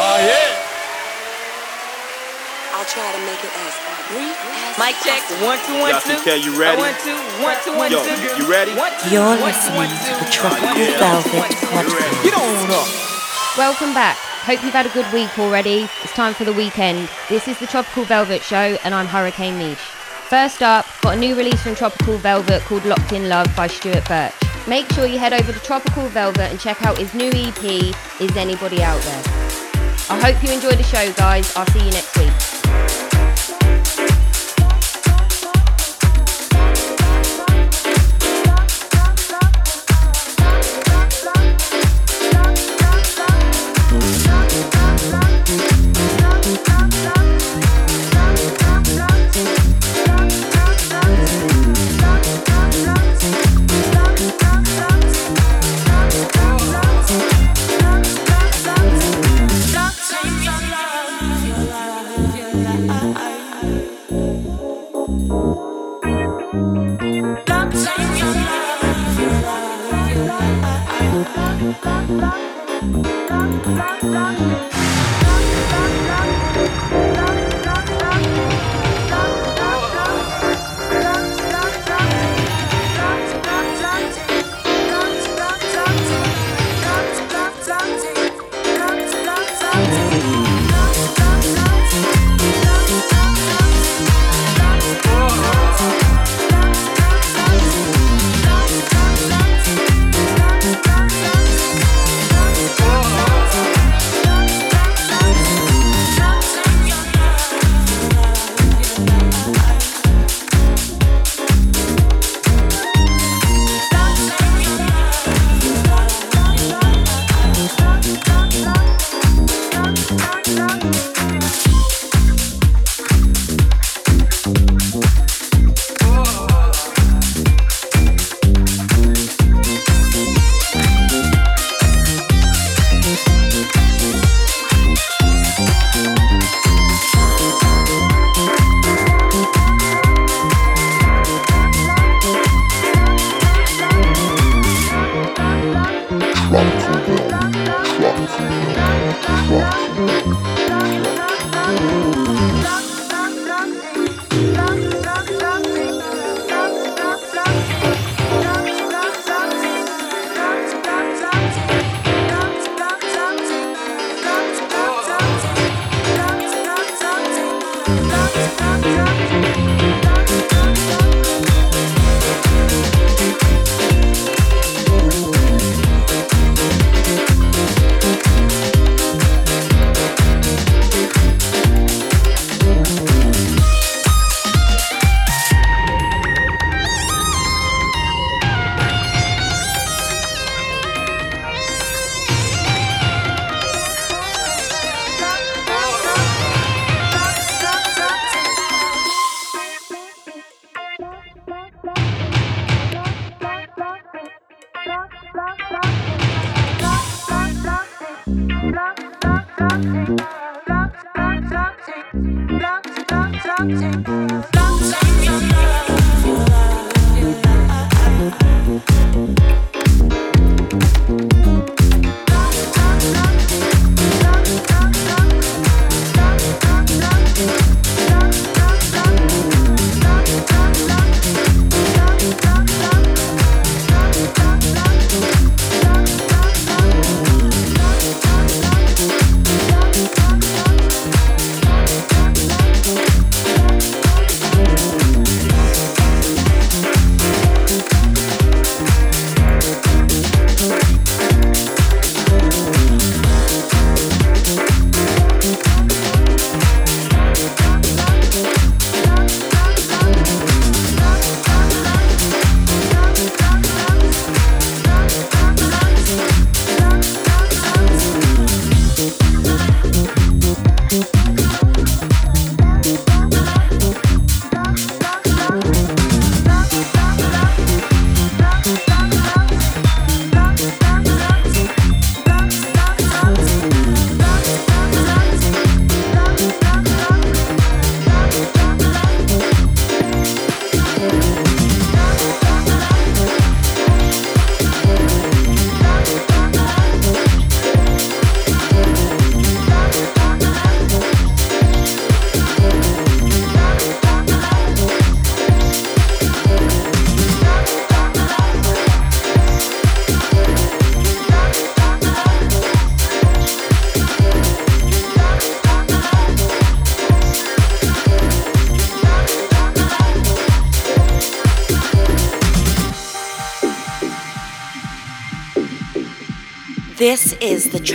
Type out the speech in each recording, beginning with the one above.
Oh, you ready? One, two, one, two, one, Yo, two. you ready? You're listening to the Tropical Velvet Podcast. Get on up. Welcome back. Hope you've had a good week already. It's time for the weekend. This is the Tropical Velvet Show, and I'm Hurricane Niche. First up, got a new release from Tropical Velvet called Locked in Love by Stuart Birch. Make sure you head over to Tropical Velvet and check out his new EP, Is Anybody Out There? I hope you enjoy the show, guys. I'll see you next week.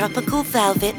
Tropical Velvet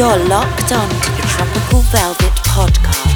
You're locked on to the Tropical Velvet Podcast.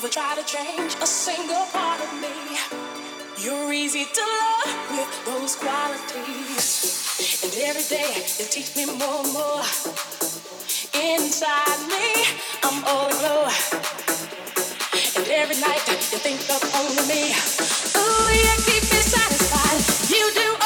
Never try to change a single part of me. You're easy to love with those qualities. And every day you teach me more and more. Inside me, I'm all aglow. And every night you think of only me. Ooh, you keep me satisfied. You do.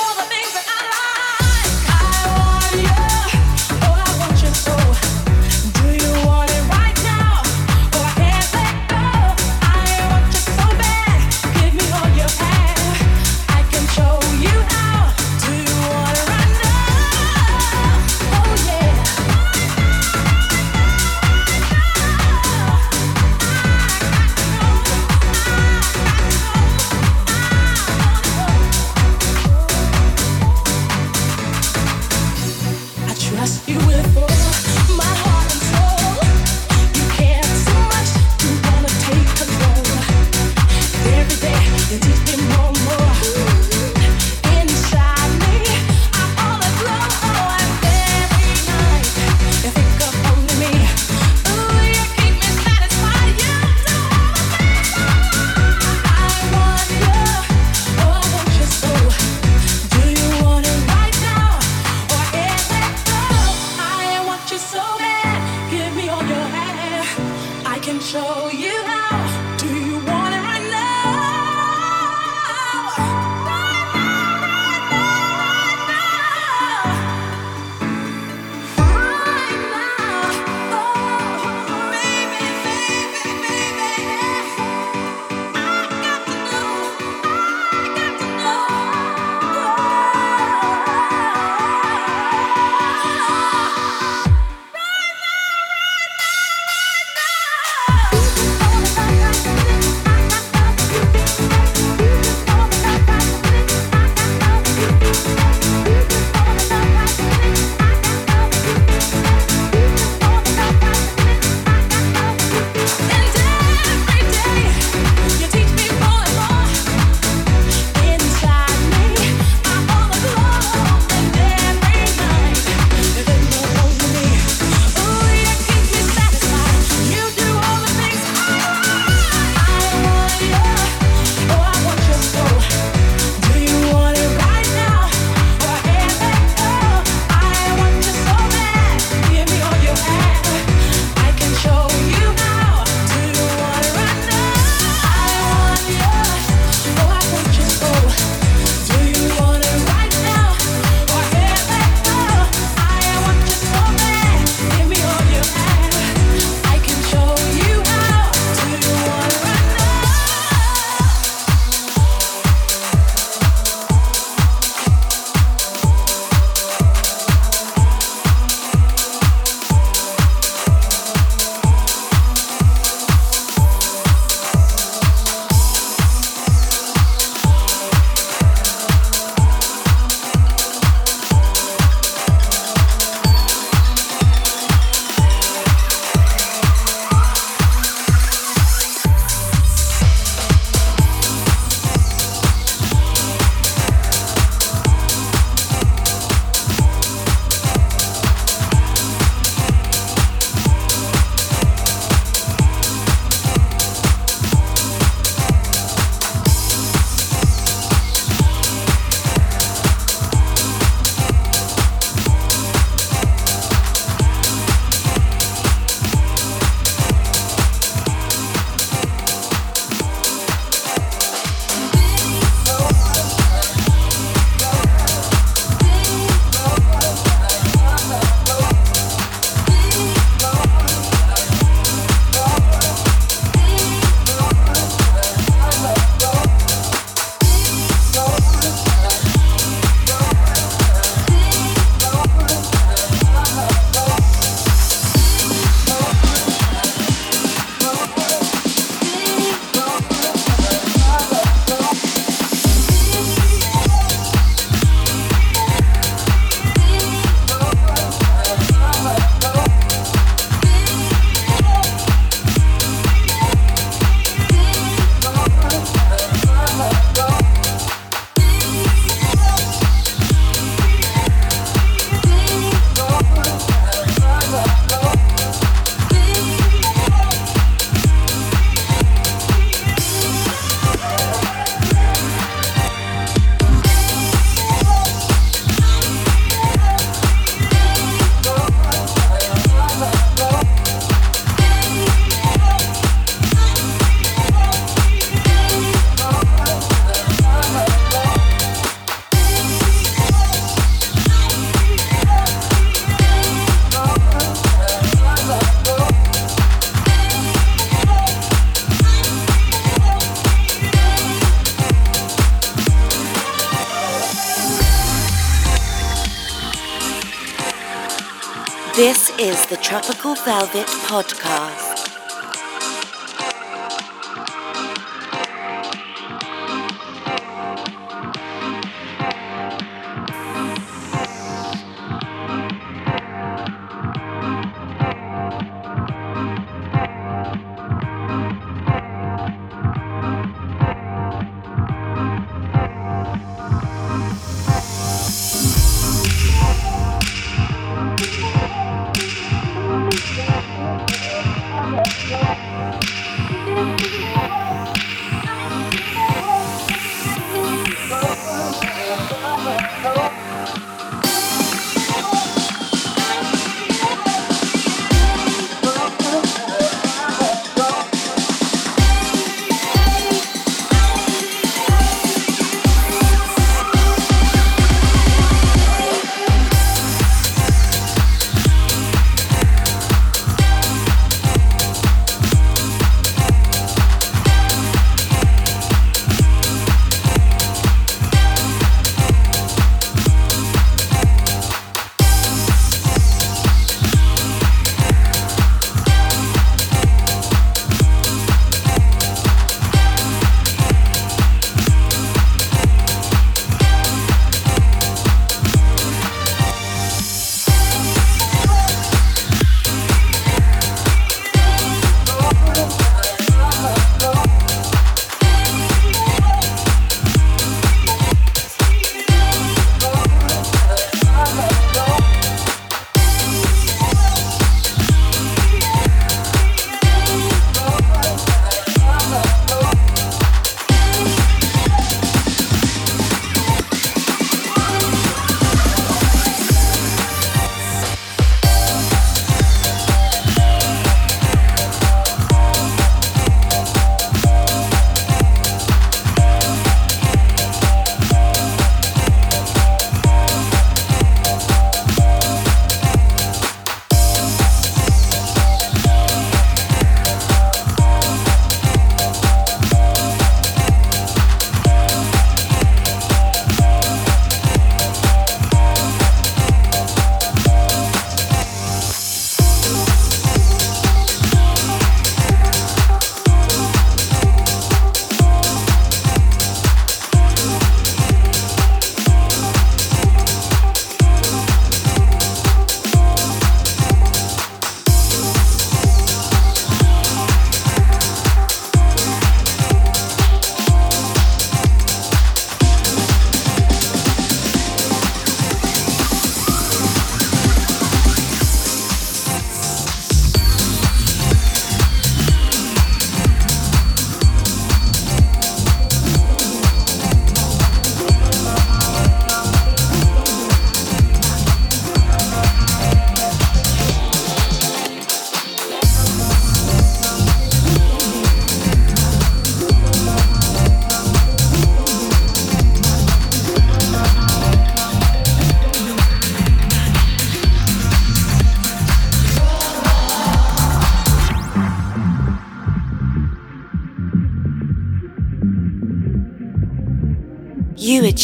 This is the Tropical Velvet Podcast.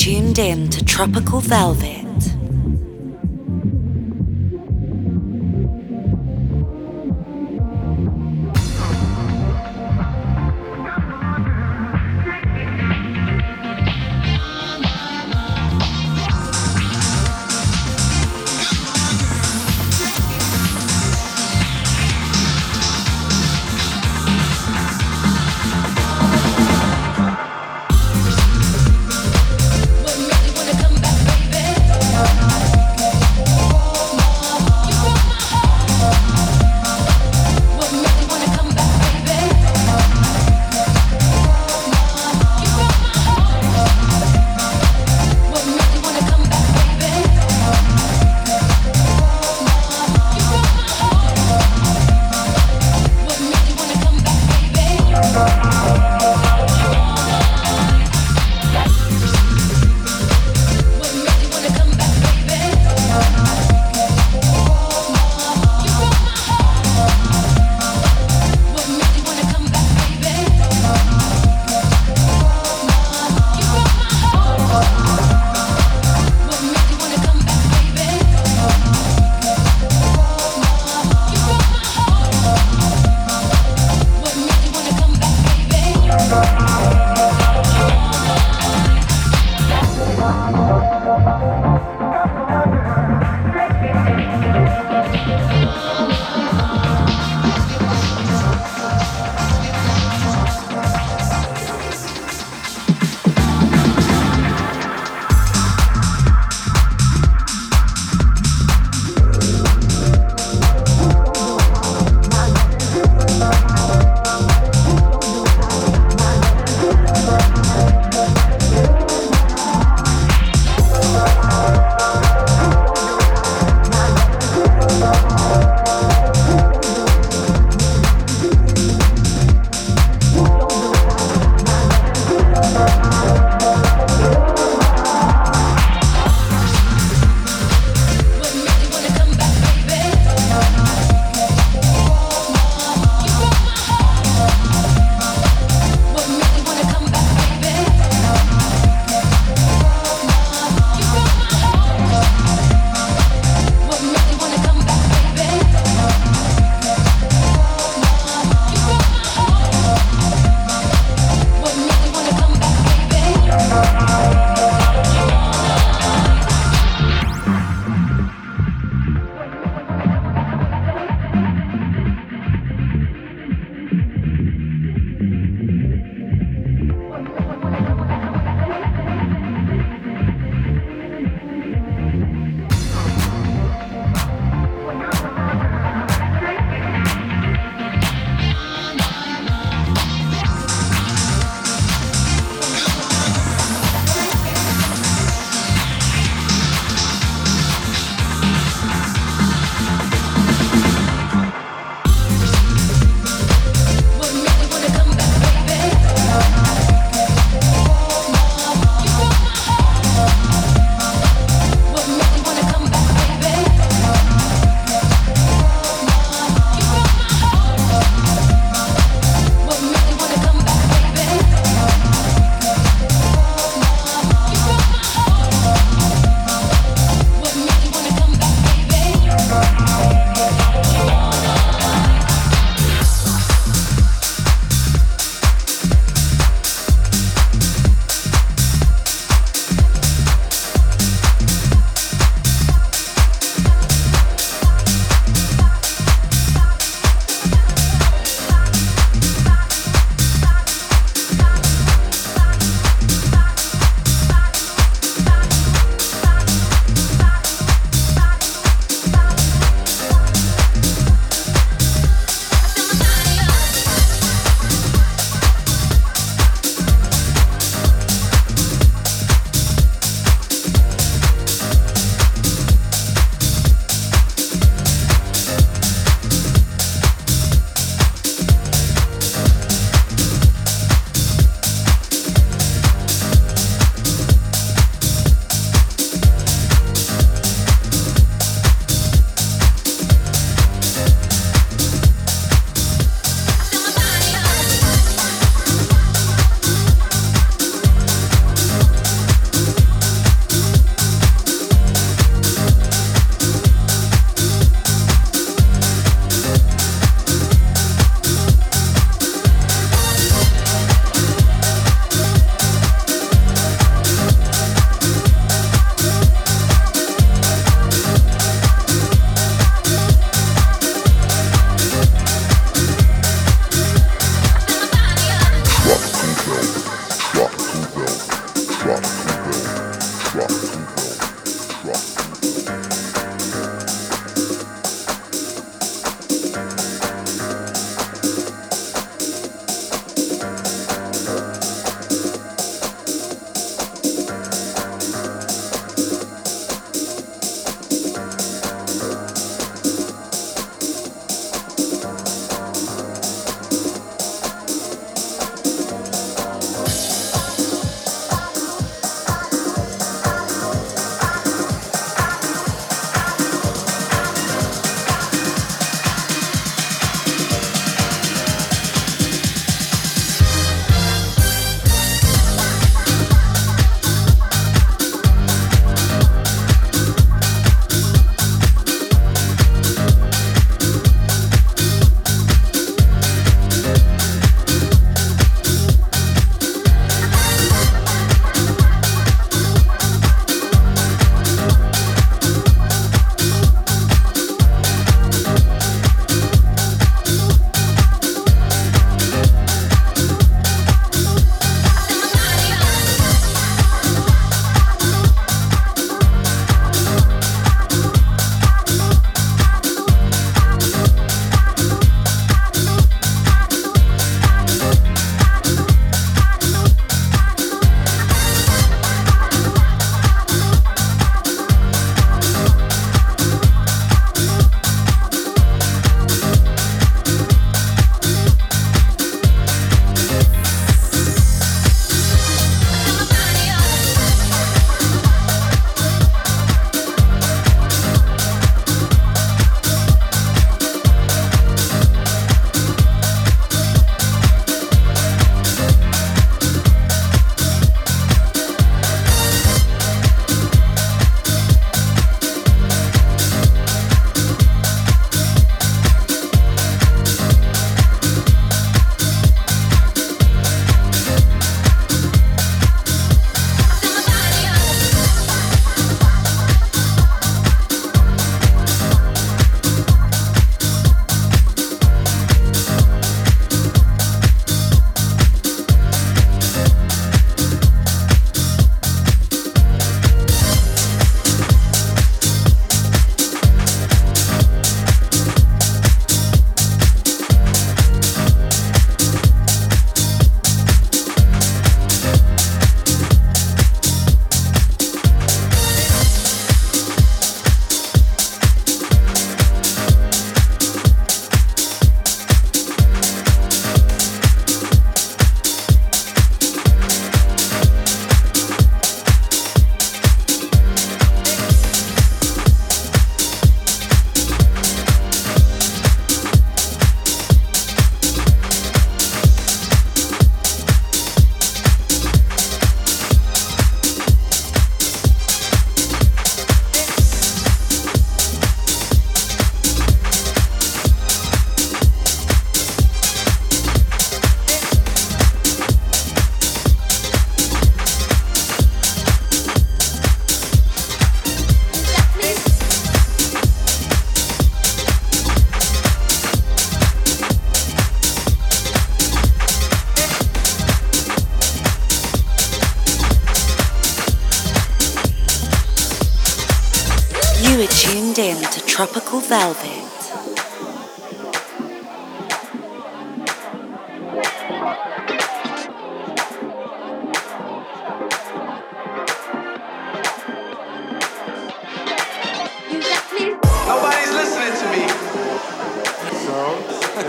Tuned in to Tropical Velvet.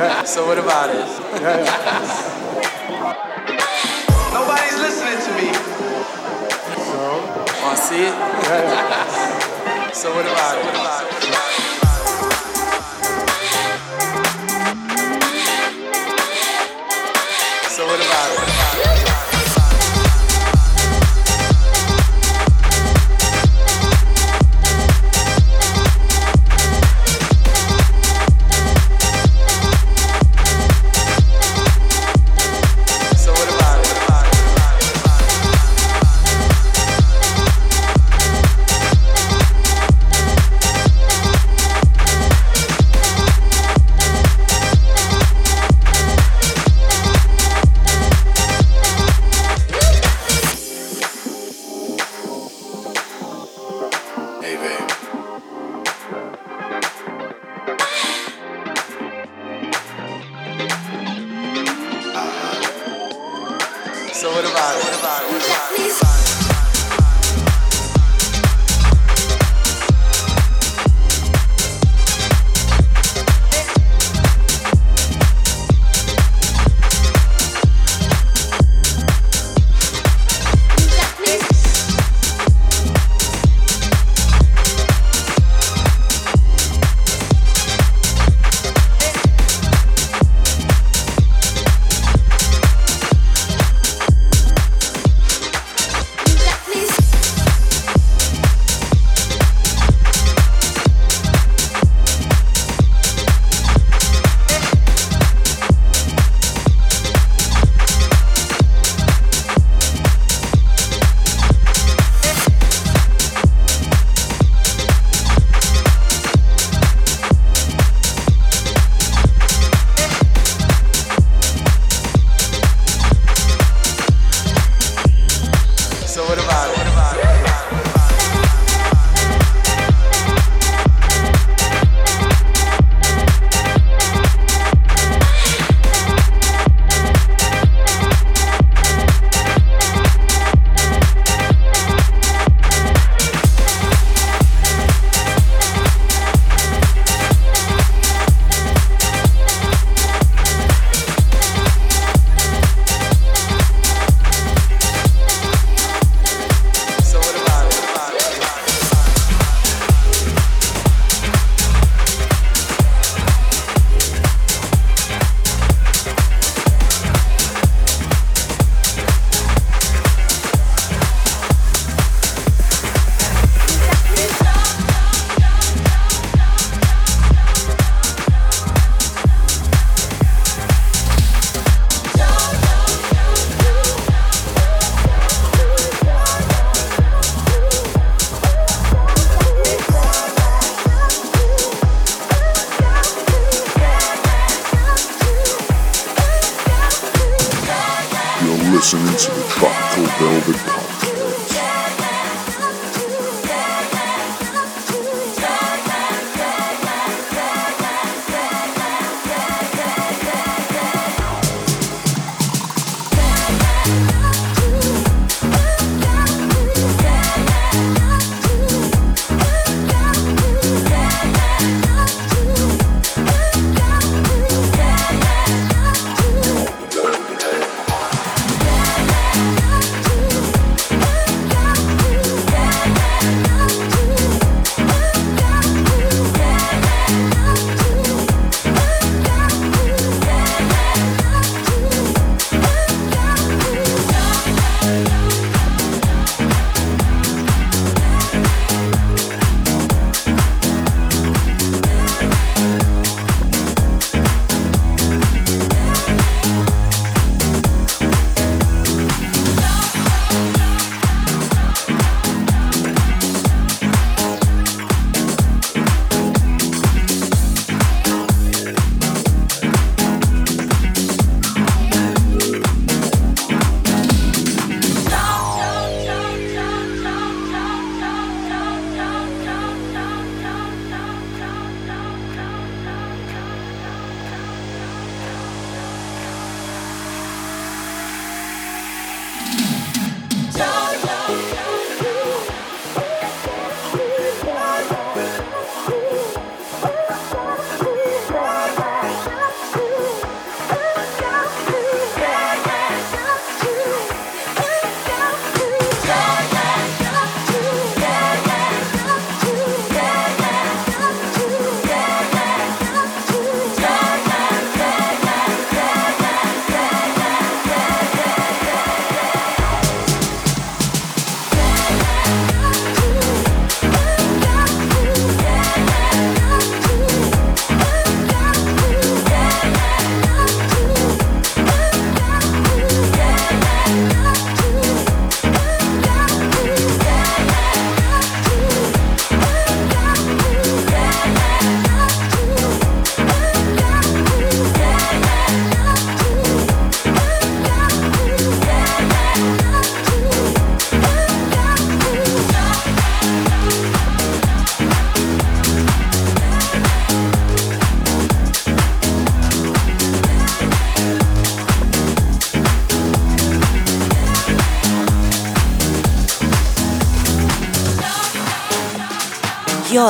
Yeah. So what about it? Yeah, yeah. Nobody's listening to me. So. Want to see it? Yeah, yeah. So what about it? What about it?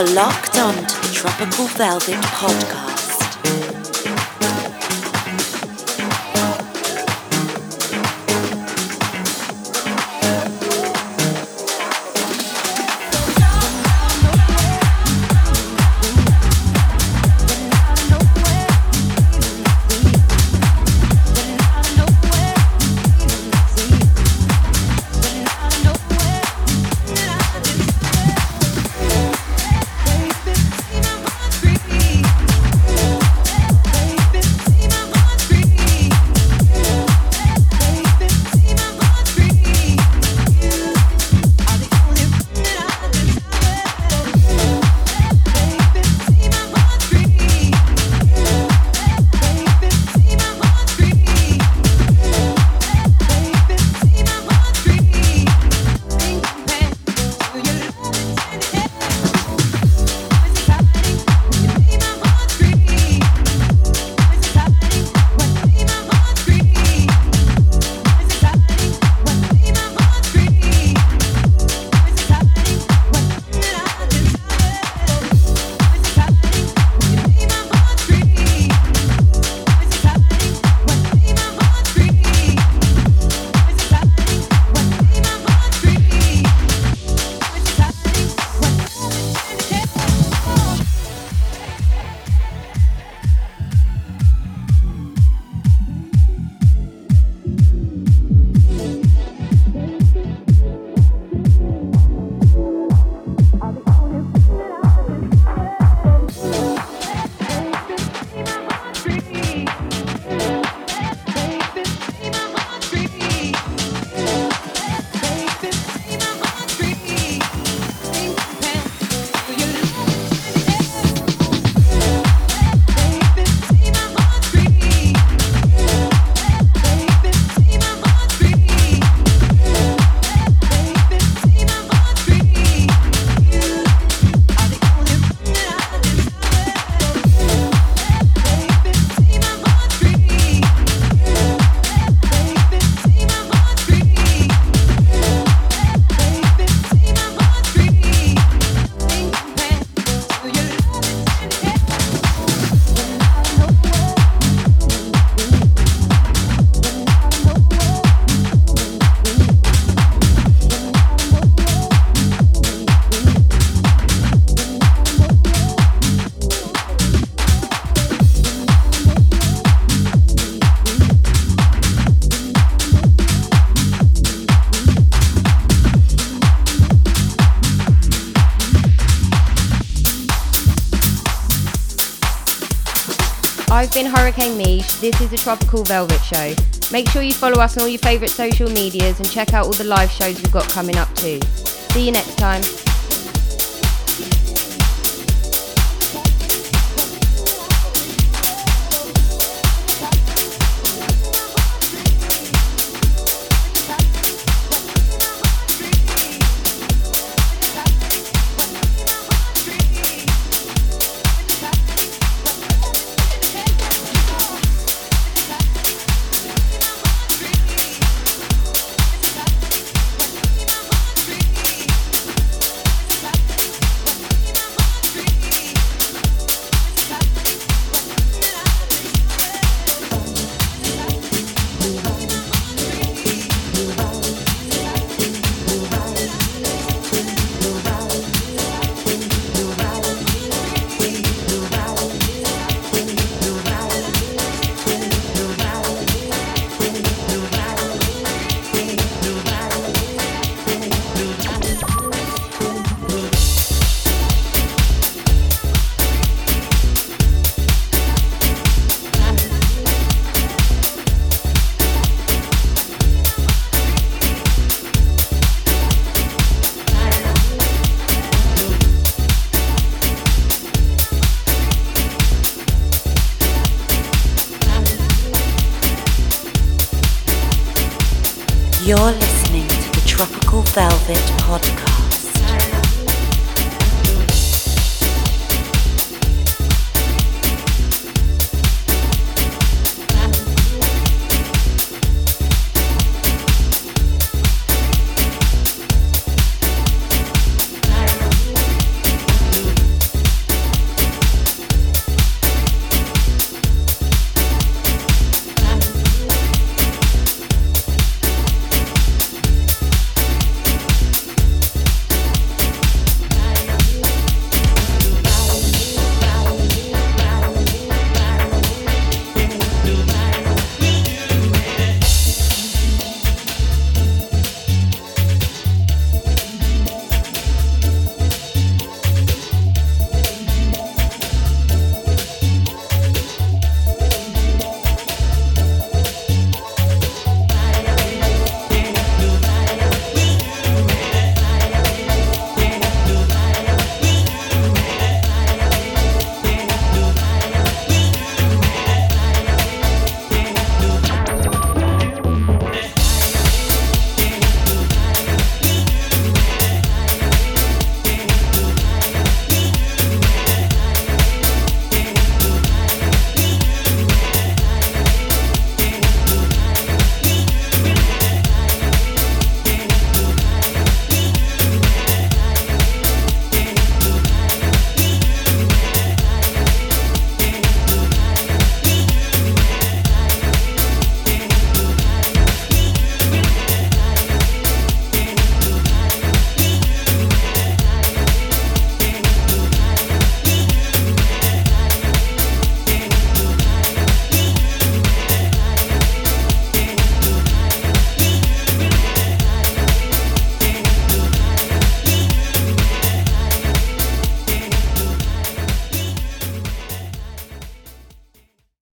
You're locked on to the Tropical Velvet Podcast. Hurricane Mish. This is the Tropical Velvet Show. Make sure you follow us on all your favourite social medias and check out all the live shows we've got coming up too. See you next time.